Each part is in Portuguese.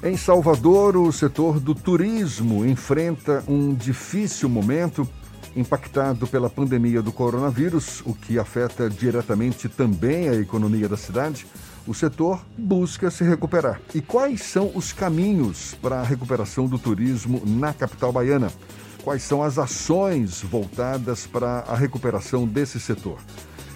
Em Salvador, o setor do turismo enfrenta um difícil momento, impactado pela pandemia do coronavírus, o que afeta diretamente também a economia da cidade. O setor busca se recuperar. E quais são os caminhos para a recuperação do turismo na capital baiana? Quais são as ações voltadas para a recuperação desse setor?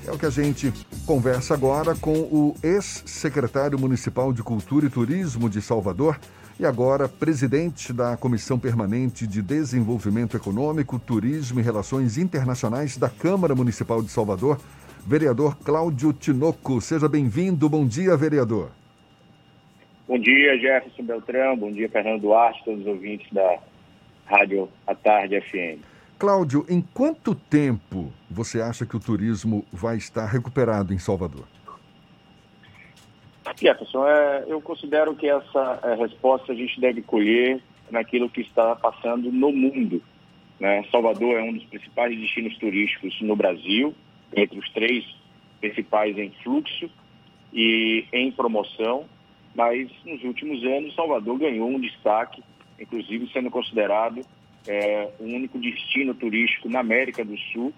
É o que a gente conversa agora com o ex-secretário municipal de Cultura e Turismo de Salvador e agora presidente da Comissão Permanente de Desenvolvimento Econômico, Turismo e Relações Internacionais da Câmara Municipal de Salvador, vereador Cláudio Tinoco. Seja bem-vindo. Bom dia, vereador. Bom dia, Jefferson Beltrão. Bom dia, Fernando Duarte, todos os ouvintes da Rádio à Tarde FM. Cláudio, em quanto tempo você acha que o turismo vai estar recuperado em Salvador? Jefferson, é, eu considero que essa é, resposta a gente deve colher naquilo que está passando no mundo. Né? Salvador é um dos principais destinos turísticos no Brasil, entre os três principais em fluxo e em promoção, mas nos últimos anos Salvador ganhou um destaque, inclusive sendo considerado é, o único destino turístico na América do Sul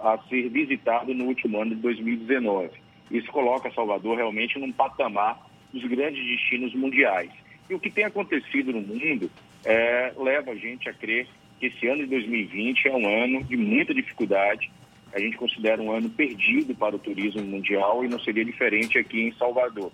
a ser visitado no último ano de 2019. Isso coloca Salvador realmente num patamar dos grandes destinos mundiais. E o que tem acontecido no mundo é, leva a gente a crer que esse ano de 2020 é um ano de muita dificuldade. A gente considera um ano perdido para o turismo mundial e não seria diferente aqui em Salvador.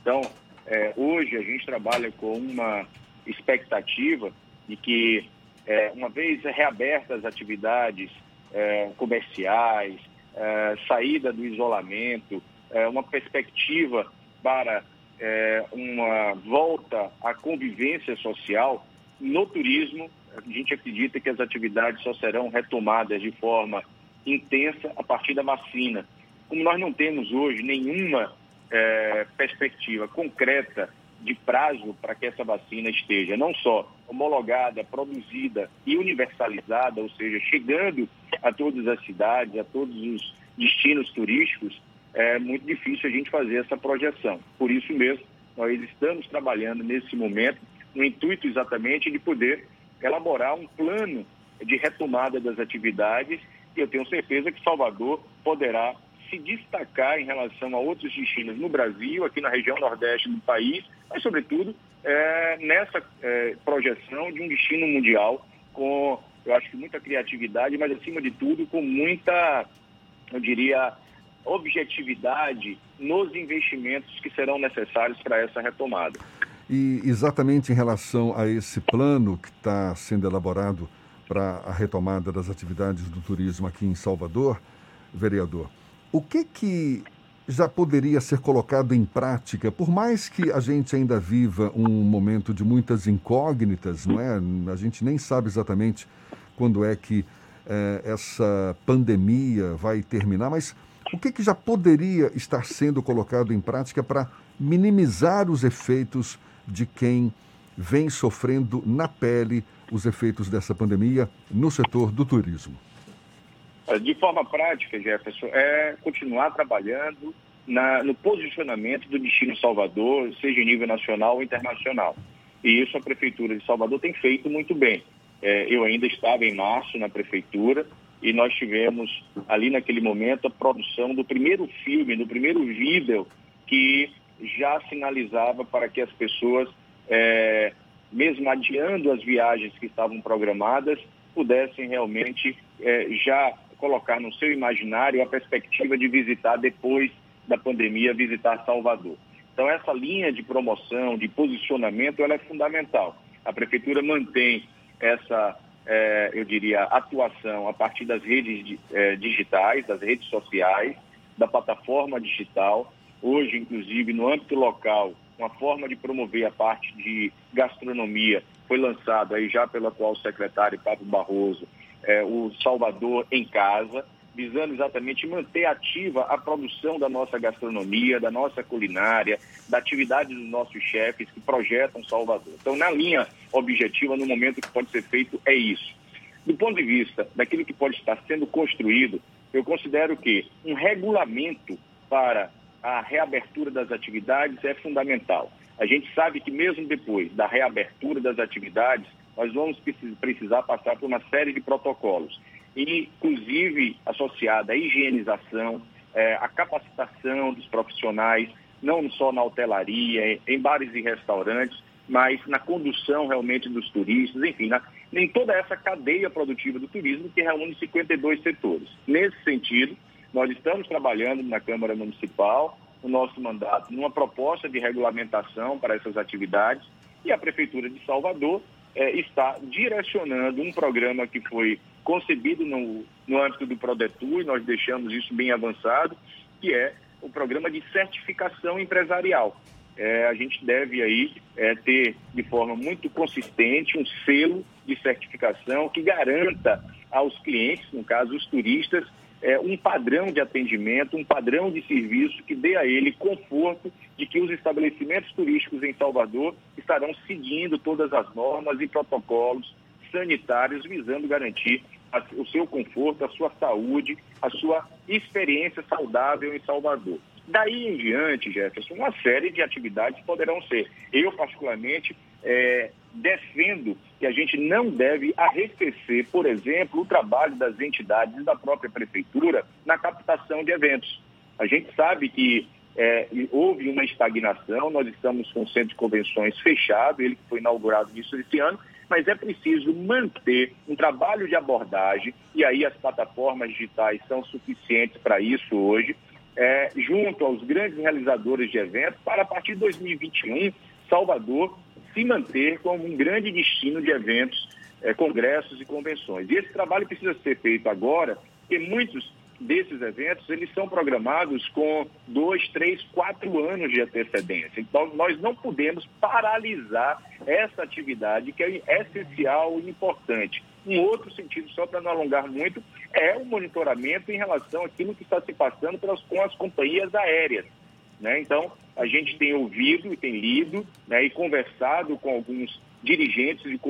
Então, é, hoje a gente trabalha com uma expectativa de que é, uma vez reabertas as atividades é, comerciais, é, saída do isolamento, é, uma perspectiva para é, uma volta à convivência social, no turismo, a gente acredita que as atividades só serão retomadas de forma intensa a partir da vacina. Como nós não temos hoje nenhuma é, perspectiva concreta de prazo para que essa vacina esteja não só homologada, produzida e universalizada, ou seja, chegando a todas as cidades, a todos os destinos turísticos, é muito difícil a gente fazer essa projeção. Por isso mesmo, nós estamos trabalhando nesse momento no intuito exatamente de poder elaborar um plano de retomada das atividades e eu tenho certeza que Salvador poderá se destacar em relação a outros destinos no Brasil, aqui na região nordeste do país, mas, sobretudo, é, nessa é, projeção de um destino mundial com, eu acho que muita criatividade, mas, acima de tudo, com muita, eu diria, objetividade nos investimentos que serão necessários para essa retomada. E exatamente em relação a esse plano que está sendo elaborado para a retomada das atividades do turismo aqui em Salvador, vereador, o que que já poderia ser colocado em prática, por mais que a gente ainda viva um momento de muitas incógnitas, não é? A gente nem sabe exatamente quando é que é, essa pandemia vai terminar, mas o que, que já poderia estar sendo colocado em prática para minimizar os efeitos de quem vem sofrendo na pele os efeitos dessa pandemia no setor do turismo? É, de forma prática, Jefferson, é continuar trabalhando na, no posicionamento do destino Salvador, seja em nível nacional ou internacional. E isso a Prefeitura de Salvador tem feito muito bem. É, eu ainda estava em março na Prefeitura e nós tivemos ali naquele momento a produção do primeiro filme, do primeiro vídeo que já sinalizava para que as pessoas, é, mesmo adiando as viagens que estavam programadas, pudessem realmente é, já colocar no seu imaginário a perspectiva de visitar depois da pandemia, visitar Salvador. Então essa linha de promoção, de posicionamento, ela é fundamental. A prefeitura mantém essa, é, eu diria, atuação a partir das redes é, digitais, das redes sociais, da plataforma digital. Hoje, inclusive, no âmbito local, uma forma de promover a parte de gastronomia foi lançado aí já pelo atual secretário Pablo Barroso, é, o Salvador em Casa, visando exatamente manter ativa a produção da nossa gastronomia, da nossa culinária, da atividade dos nossos chefes que projetam Salvador. Então, na linha objetiva, no momento que pode ser feito, é isso. Do ponto de vista daquilo que pode estar sendo construído, eu considero que um regulamento para a reabertura das atividades é fundamental. A gente sabe que mesmo depois da reabertura das atividades, nós vamos precisar passar por uma série de protocolos, inclusive associada à higienização, é, à capacitação dos profissionais, não só na hotelaria, em bares e restaurantes, mas na condução realmente dos turistas, enfim, na, em toda essa cadeia produtiva do turismo que reúne 52 setores. Nesse sentido, nós estamos trabalhando na Câmara Municipal, no nosso mandato, numa proposta de regulamentação para essas atividades e a Prefeitura de Salvador eh, está direcionando um programa que foi concebido no, no âmbito do Prodetur e nós deixamos isso bem avançado, que é o programa de certificação empresarial. É, a gente deve aí é, ter de forma muito consistente um selo de certificação que garanta aos clientes, no caso os turistas, é, um padrão de atendimento, um padrão de serviço que dê a ele conforto de que os estabelecimentos turísticos em Salvador estarão seguindo todas as normas e protocolos sanitários visando garantir a, o seu conforto, a sua saúde, a sua experiência saudável em Salvador. Daí em diante, Jefferson, uma série de atividades poderão ser. Eu, particularmente, é, defendo que a gente não deve arrefecer, por exemplo, o trabalho das entidades e da própria prefeitura na captação de eventos. A gente sabe que é, houve uma estagnação, nós estamos com o centro de convenções fechado, ele que foi inaugurado no início ano, mas é preciso manter um trabalho de abordagem, e aí as plataformas digitais são suficientes para isso hoje, é, junto aos grandes realizadores de eventos, para a partir de 2021, Salvador se manter como um grande destino de eventos, é, congressos e convenções. E esse trabalho precisa ser feito agora, porque muitos desses eventos eles são programados com dois, três, quatro anos de antecedência. Então, nós não podemos paralisar essa atividade que é essencial e importante. Um outro sentido, só para não alongar muito, é o monitoramento em relação àquilo que está se passando com as companhias aéreas. Né? Então, a gente tem ouvido e tem lido né, e conversado com alguns dirigentes de,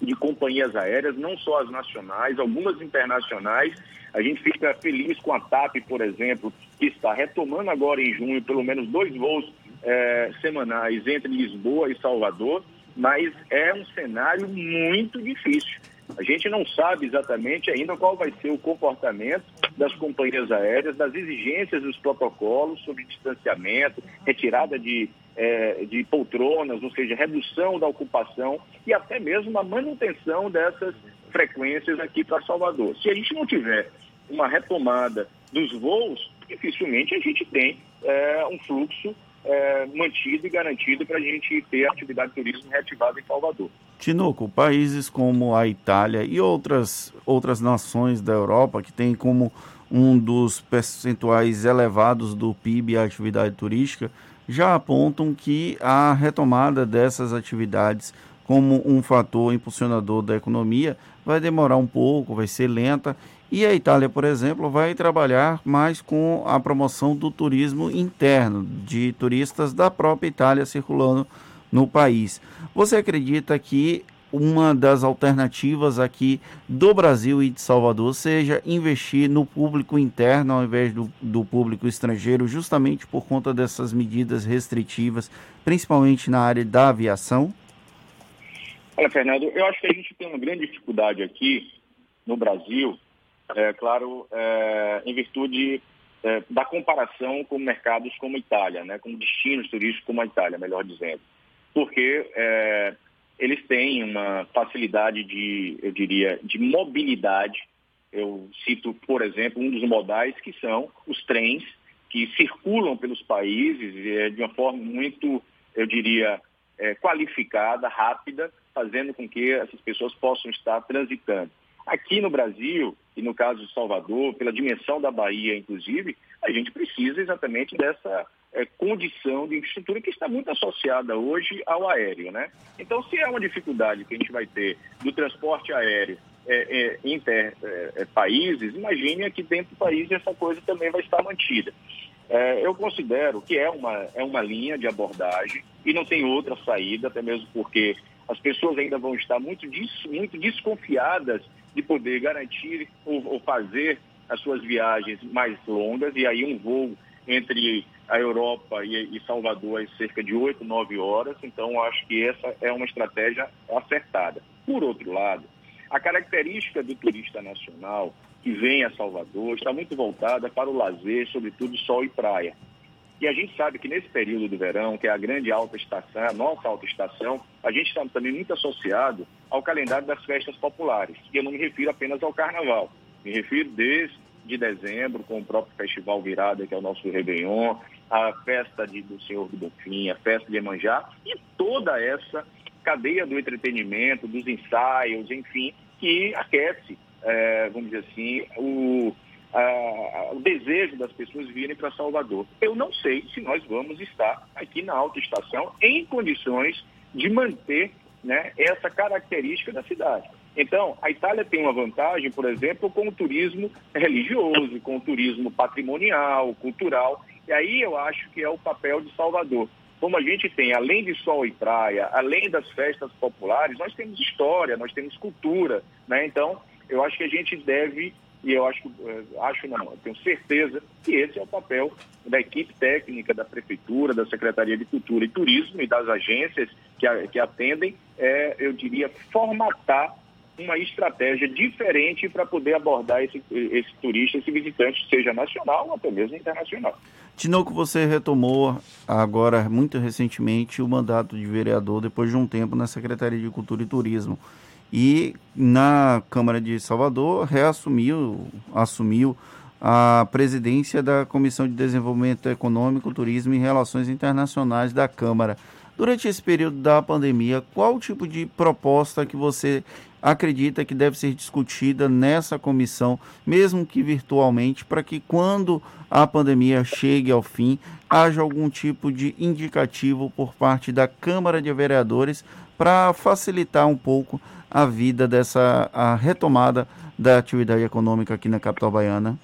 de companhias aéreas, não só as nacionais, algumas internacionais. A gente fica feliz com a TAP, por exemplo, que está retomando agora em junho pelo menos dois voos é, semanais entre Lisboa e Salvador, mas é um cenário muito difícil. A gente não sabe exatamente ainda qual vai ser o comportamento das companhias aéreas, das exigências dos protocolos sobre distanciamento, retirada de, é, de poltronas, ou seja, redução da ocupação e até mesmo a manutenção dessas frequências aqui para Salvador. Se a gente não tiver uma retomada dos voos, dificilmente a gente tem é, um fluxo é, mantido e garantido para a gente ter a atividade de turismo reativada em Salvador. Tinoco, países como a Itália e outras, outras nações da Europa que têm como um dos percentuais elevados do PIB a atividade turística, já apontam que a retomada dessas atividades como um fator impulsionador da economia vai demorar um pouco, vai ser lenta e a Itália, por exemplo, vai trabalhar mais com a promoção do turismo interno, de turistas da própria Itália circulando no país. Você acredita que uma das alternativas aqui do Brasil e de Salvador seja investir no público interno ao invés do, do público estrangeiro, justamente por conta dessas medidas restritivas, principalmente na área da aviação? Olha, Fernando, eu acho que a gente tem uma grande dificuldade aqui no Brasil é, claro, é, em virtude é, da comparação com mercados como a Itália, né, com destinos turísticos como a Itália, melhor dizendo. Porque é, eles têm uma facilidade de, eu diria, de mobilidade. Eu cito, por exemplo, um dos modais que são os trens que circulam pelos países é, de uma forma muito, eu diria, é, qualificada, rápida, fazendo com que essas pessoas possam estar transitando. Aqui no Brasil, e no caso Salvador, pela dimensão da Bahia, inclusive, a gente precisa exatamente dessa é, condição de infraestrutura que está muito associada hoje ao aéreo. Né? Então, se é uma dificuldade que a gente vai ter do transporte aéreo é, é, inter países, imagine que dentro do país essa coisa também vai estar mantida. Eu considero que é uma, é uma linha de abordagem e não tem outra saída, até mesmo porque as pessoas ainda vão estar muito, muito desconfiadas de poder garantir ou, ou, fazer as suas viagens mais longas, e aí um voo entre a Europa e, Salvador é cerca de 8, 9 horas, então acho que essa é uma estratégia acertada. Por outro lado, a característica do turista nacional que vem a Salvador está muito voltada para o lazer, sobretudo sol e praia. E a gente sabe que nesse período do verão, que é a grande alta estação, a nossa alta estação, a gente está também muito associado ao calendário das festas populares. E eu não me refiro apenas ao carnaval. Me refiro desde de dezembro, com o próprio Festival Virada, que é o nosso Réveillon, a festa de, do Senhor do Bonfim, a festa de Emanjá, e toda essa cadeia do entretenimento, dos ensaios, enfim, que aquece, é, vamos dizer assim, o, a, o desejo das pessoas virem para Salvador. Eu não sei se nós vamos estar aqui na alta estação em condições de manter né, essa característica da cidade. Então, a Itália tem uma vantagem, por exemplo, com o turismo religioso, com o turismo patrimonial, cultural, e aí eu acho que é o papel de Salvador. Como a gente tem, além de sol e praia, além das festas populares, nós temos história, nós temos cultura, né? Então, eu acho que a gente deve, e eu acho, eh, acho não, eu tenho certeza que esse é o papel da equipe técnica da Prefeitura, da Secretaria de Cultura e Turismo e das agências que, que atendem, é, eu diria, formatar uma estratégia diferente para poder abordar esse, esse turista, esse visitante, seja nacional ou até mesmo internacional. Tinoco, você retomou agora, muito recentemente, o mandato de vereador depois de um tempo na Secretaria de Cultura e Turismo. E na Câmara de Salvador reassumiu, assumiu a presidência da Comissão de Desenvolvimento Econômico, Turismo e Relações Internacionais da Câmara. Durante esse período da pandemia, qual tipo de proposta que você acredita que deve ser discutida nessa comissão, mesmo que virtualmente, para que quando a pandemia chegue ao fim, haja algum tipo de indicativo por parte da Câmara de Vereadores para facilitar um pouco a vida dessa a retomada da atividade econômica aqui na capital baiana?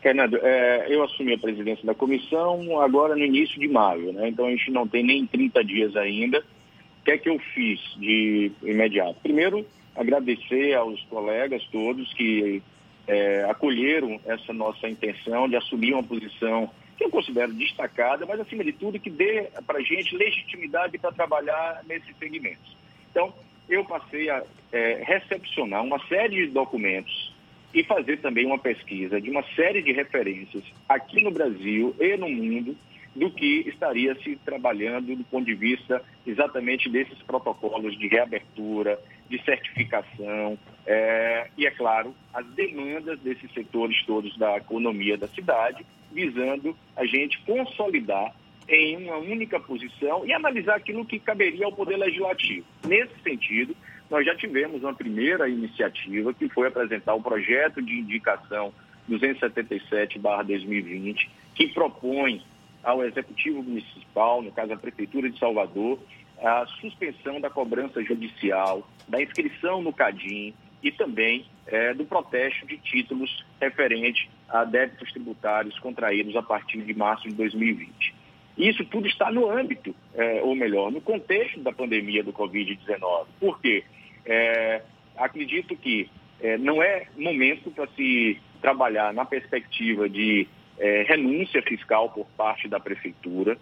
Fernando, é, eu assumi a presidência da comissão agora no início de maio, né? então a gente não tem nem 30 dias ainda. O que é que eu fiz de imediato? Primeiro, agradecer aos colegas todos que é, acolheram essa nossa intenção de assumir uma posição que eu considero destacada, mas acima de tudo que dê para a gente legitimidade para trabalhar nesses segmentos. Então, eu passei a é, recepcionar uma série de documentos e fazer também uma pesquisa de uma série de referências aqui no Brasil e no mundo do que estaria se trabalhando do ponto de vista exatamente desses protocolos de reabertura, de certificação é, e, é claro, as demandas desses setores todos da economia da cidade, visando a gente consolidar em uma única posição e analisar aquilo que caberia ao Poder Legislativo. Nesse sentido, nós já tivemos uma primeira iniciativa, que foi apresentar o projeto de indicação 277-2020, que propõe ao Executivo Municipal, no caso a Prefeitura de Salvador, a suspensão da cobrança judicial, da inscrição no CADIM e também é, do protesto de títulos referente a débitos tributários contraídos a partir de março de 2020. Isso tudo está no âmbito, é, ou melhor, no contexto da pandemia do Covid-19. Por quê? É, acredito que é, não é momento para se trabalhar na perspectiva de é, renúncia fiscal por parte da prefeitura.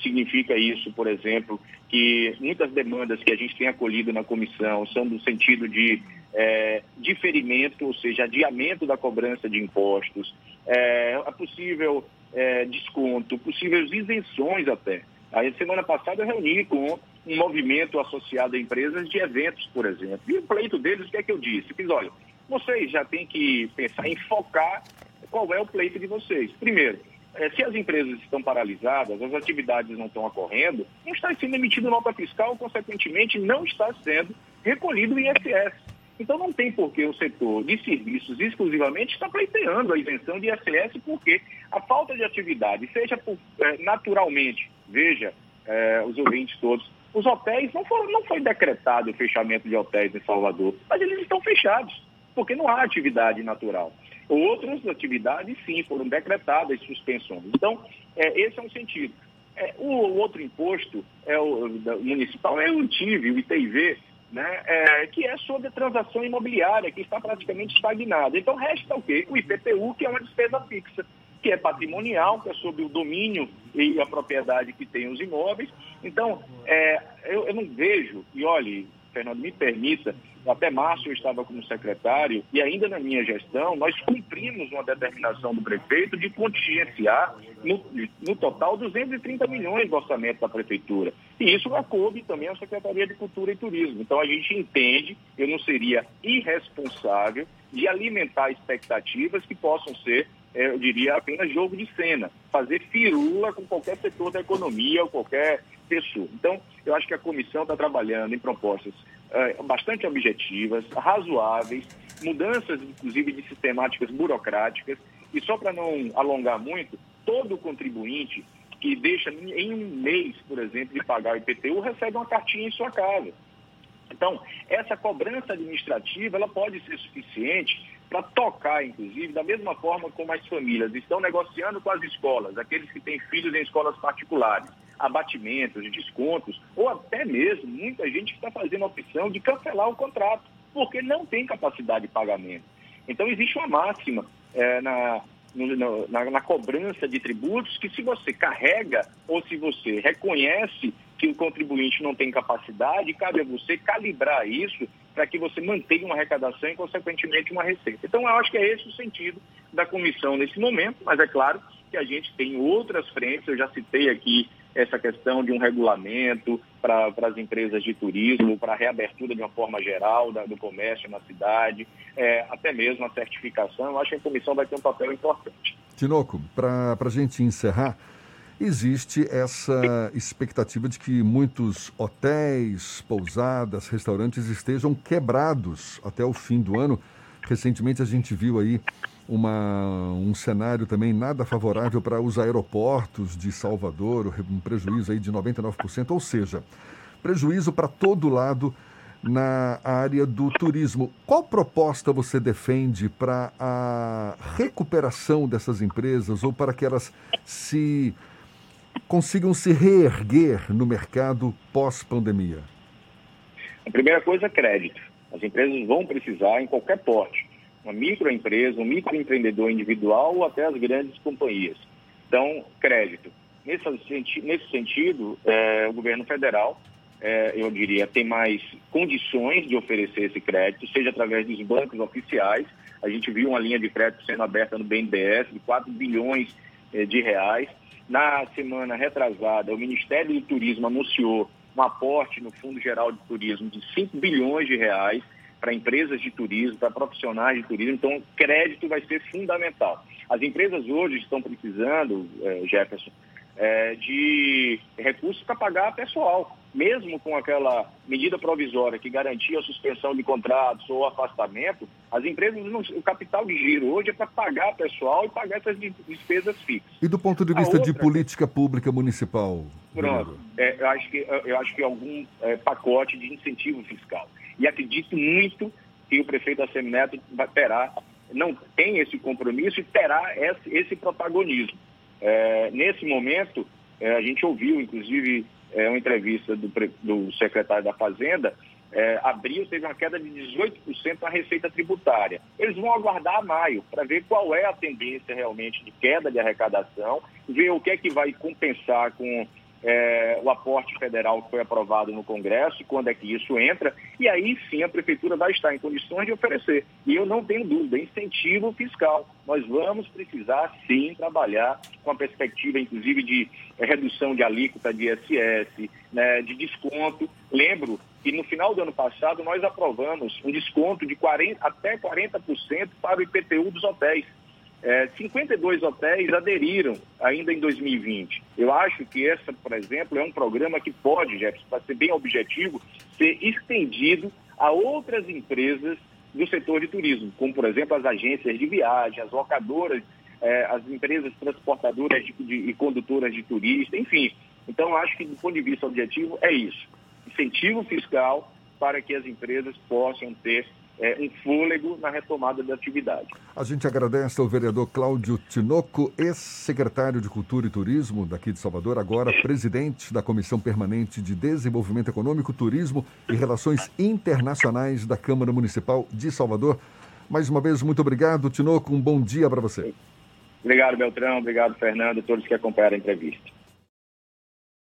Significa isso, por exemplo, que muitas demandas que a gente tem acolhido na comissão são no sentido de é, diferimento, ou seja, adiamento da cobrança de impostos, é, a possível é, desconto, possíveis isenções até. A semana passada eu reuni com um movimento associado a empresas de eventos, por exemplo. E o pleito deles, o que é que eu disse? Eu fiz, olha, vocês já têm que pensar em focar qual é o pleito de vocês. Primeiro, é, se as empresas estão paralisadas, as atividades não estão ocorrendo, não está sendo emitido nota fiscal, consequentemente não está sendo recolhido o ISS. Então não tem por que o setor de serviços exclusivamente estar pleiteando a isenção de ISS, porque a falta de atividade, seja por, é, naturalmente, veja é, os ouvintes todos, os hotéis, não, foram, não foi decretado o fechamento de hotéis em Salvador, mas eles estão fechados, porque não há atividade natural. Outras atividades, sim, foram decretadas suspensões. Então, é, esse é um sentido. É, o, outro imposto é o municipal é o ITIV, o ITIV, né, é, que é sobre a transação imobiliária, que está praticamente estagnada. Então, resta o quê? O IPTU, que é uma despesa fixa. que é patrimonial, que é sobre o domínio e a propriedade que tem os imóveis. Então, é, eu, eu não vejo, e olhe, Fernando, me permita, até março eu estava como secretário e ainda na minha gestão nós cumprimos uma determinação do prefeito de contingenciar no, no total 230 milhões do orçamento da prefeitura. E isso acoube também à Secretaria de Cultura e Turismo. Então a gente entende, eu não seria irresponsável de alimentar expectativas que possam ser, eu diria, apenas jogo de cena, fazer firula com qualquer setor da economia ou qualquer pessoa. Então, eu acho que a comissão está trabalhando em propostas uh, bastante objetivas, razoáveis, mudanças, inclusive, de sistemáticas burocráticas. E só para não alongar muito, todo contribuinte que deixa em um mês, por exemplo, de pagar o IPTU, recebe uma cartinha em sua casa. Então, essa cobrança administrativa ela pode ser suficiente para tocar, inclusive, da mesma forma como as famílias estão negociando com as escolas, aqueles que têm filhos em escolas particulares, abatimentos, descontos, ou até mesmo muita gente que está fazendo a opção de cancelar o contrato, porque não tem capacidade de pagamento. Então, existe uma máxima é, na, no, na, na, cobrança de tributos que se você carrega ou se você reconhece que o contribuinte não tem capacidade, cabe a você calibrar isso para que você mantenha uma arrecadação e, consequentemente, uma receita. Então, eu acho que é esse o sentido da comissão nesse momento, mas é claro que a gente tem outras frentes, eu já citei aqui essa questão de um regulamento para as empresas de turismo, para a reabertura de uma forma geral da, do comércio na cidade, é, até mesmo a certificação. Eu acho que a comissão vai ter um papel importante. Tinoco, para a gente encerrar, existe essa expectativa de que muitos hotéis, pousadas, restaurantes estejam quebrados até o fim do ano. Recentemente a gente viu aí uma, um cenário também nada favorável para os aeroportos de Salvador, um prejuízo aí de 99%, ou seja, prejuízo para todo lado na área do turismo. Qual proposta você defende para a recuperação dessas empresas ou para que elas se consigam se reerguer no mercado pós-pandemia? A primeira coisa é crédito. As empresas vão precisar em qualquer porte uma microempresa, um microempreendedor individual ou até as grandes companhias. Então, crédito. Nesse, nesse sentido, é, o governo federal, é, eu diria, tem mais condições de oferecer esse crédito, seja através dos bancos oficiais. A gente viu uma linha de crédito sendo aberta no BNDES de 4 bilhões é, de reais. Na semana retrasada, o Ministério do Turismo anunciou um aporte no Fundo Geral de Turismo de 5 bilhões de reais para empresas de turismo, para profissionais de turismo. Então, crédito vai ser fundamental. As empresas hoje estão precisando, eh, Jefferson, eh, de recursos para pagar pessoal. Mesmo com aquela medida provisória que garantia a suspensão de contratos ou afastamento, as empresas, não, o capital de giro hoje é para pagar pessoal e pagar essas despesas fixas. E do ponto de vista outra... de política pública municipal? Pronto, é, eu, acho que, eu acho que algum é, pacote de incentivo fiscal e acredito muito que o prefeito da Semineto terá, não tem esse compromisso e terá esse, esse protagonismo. É, nesse momento, é, a gente ouviu, inclusive, é, uma entrevista do, do, secretário da Fazenda, é, abril teve uma queda de 18% na receita tributária. Eles vão aguardar maio para ver qual é a tendência realmente de queda de arrecadação, ver o que é que vai compensar com é, o aporte federal que foi aprovado no Congresso, quando é que isso entra, e aí sim a Prefeitura vai estar em condições de oferecer. E eu não tenho dúvida, incentivo fiscal. Nós vamos precisar sim trabalhar com a perspectiva, inclusive, de redução de alíquota de ISS, né, de desconto. Lembro que no final do ano passado nós aprovamos um desconto de 40, até 40% para o IPTU dos hotéis. É, 52 hotéis aderiram ainda em 2020. Eu acho que essa, por exemplo, é um programa que pode, Jefferson, para ser bem objetivo, ser estendido a outras empresas do setor de turismo, como, por exemplo, as agências de viagem, as locadoras, é, as empresas transportadoras de, de, e condutoras de turista, enfim. Então, acho que, do ponto de vista objetivo, é isso. Incentivo fiscal para que as empresas possam ter é, um fôlego na retomada da atividade. A gente agradece ao vereador Cláudio Tinoco, ex-secretário de Cultura e Turismo daqui de Salvador, agora presidente da Comissão Permanente de Desenvolvimento Econômico, Turismo e Relações Internacionais da Câmara Municipal de Salvador. Mais uma vez, muito obrigado, Tinoco. Um bom dia para você. Obrigado, Beltrão. Obrigado, Fernando, todos que acompanharam a entrevista.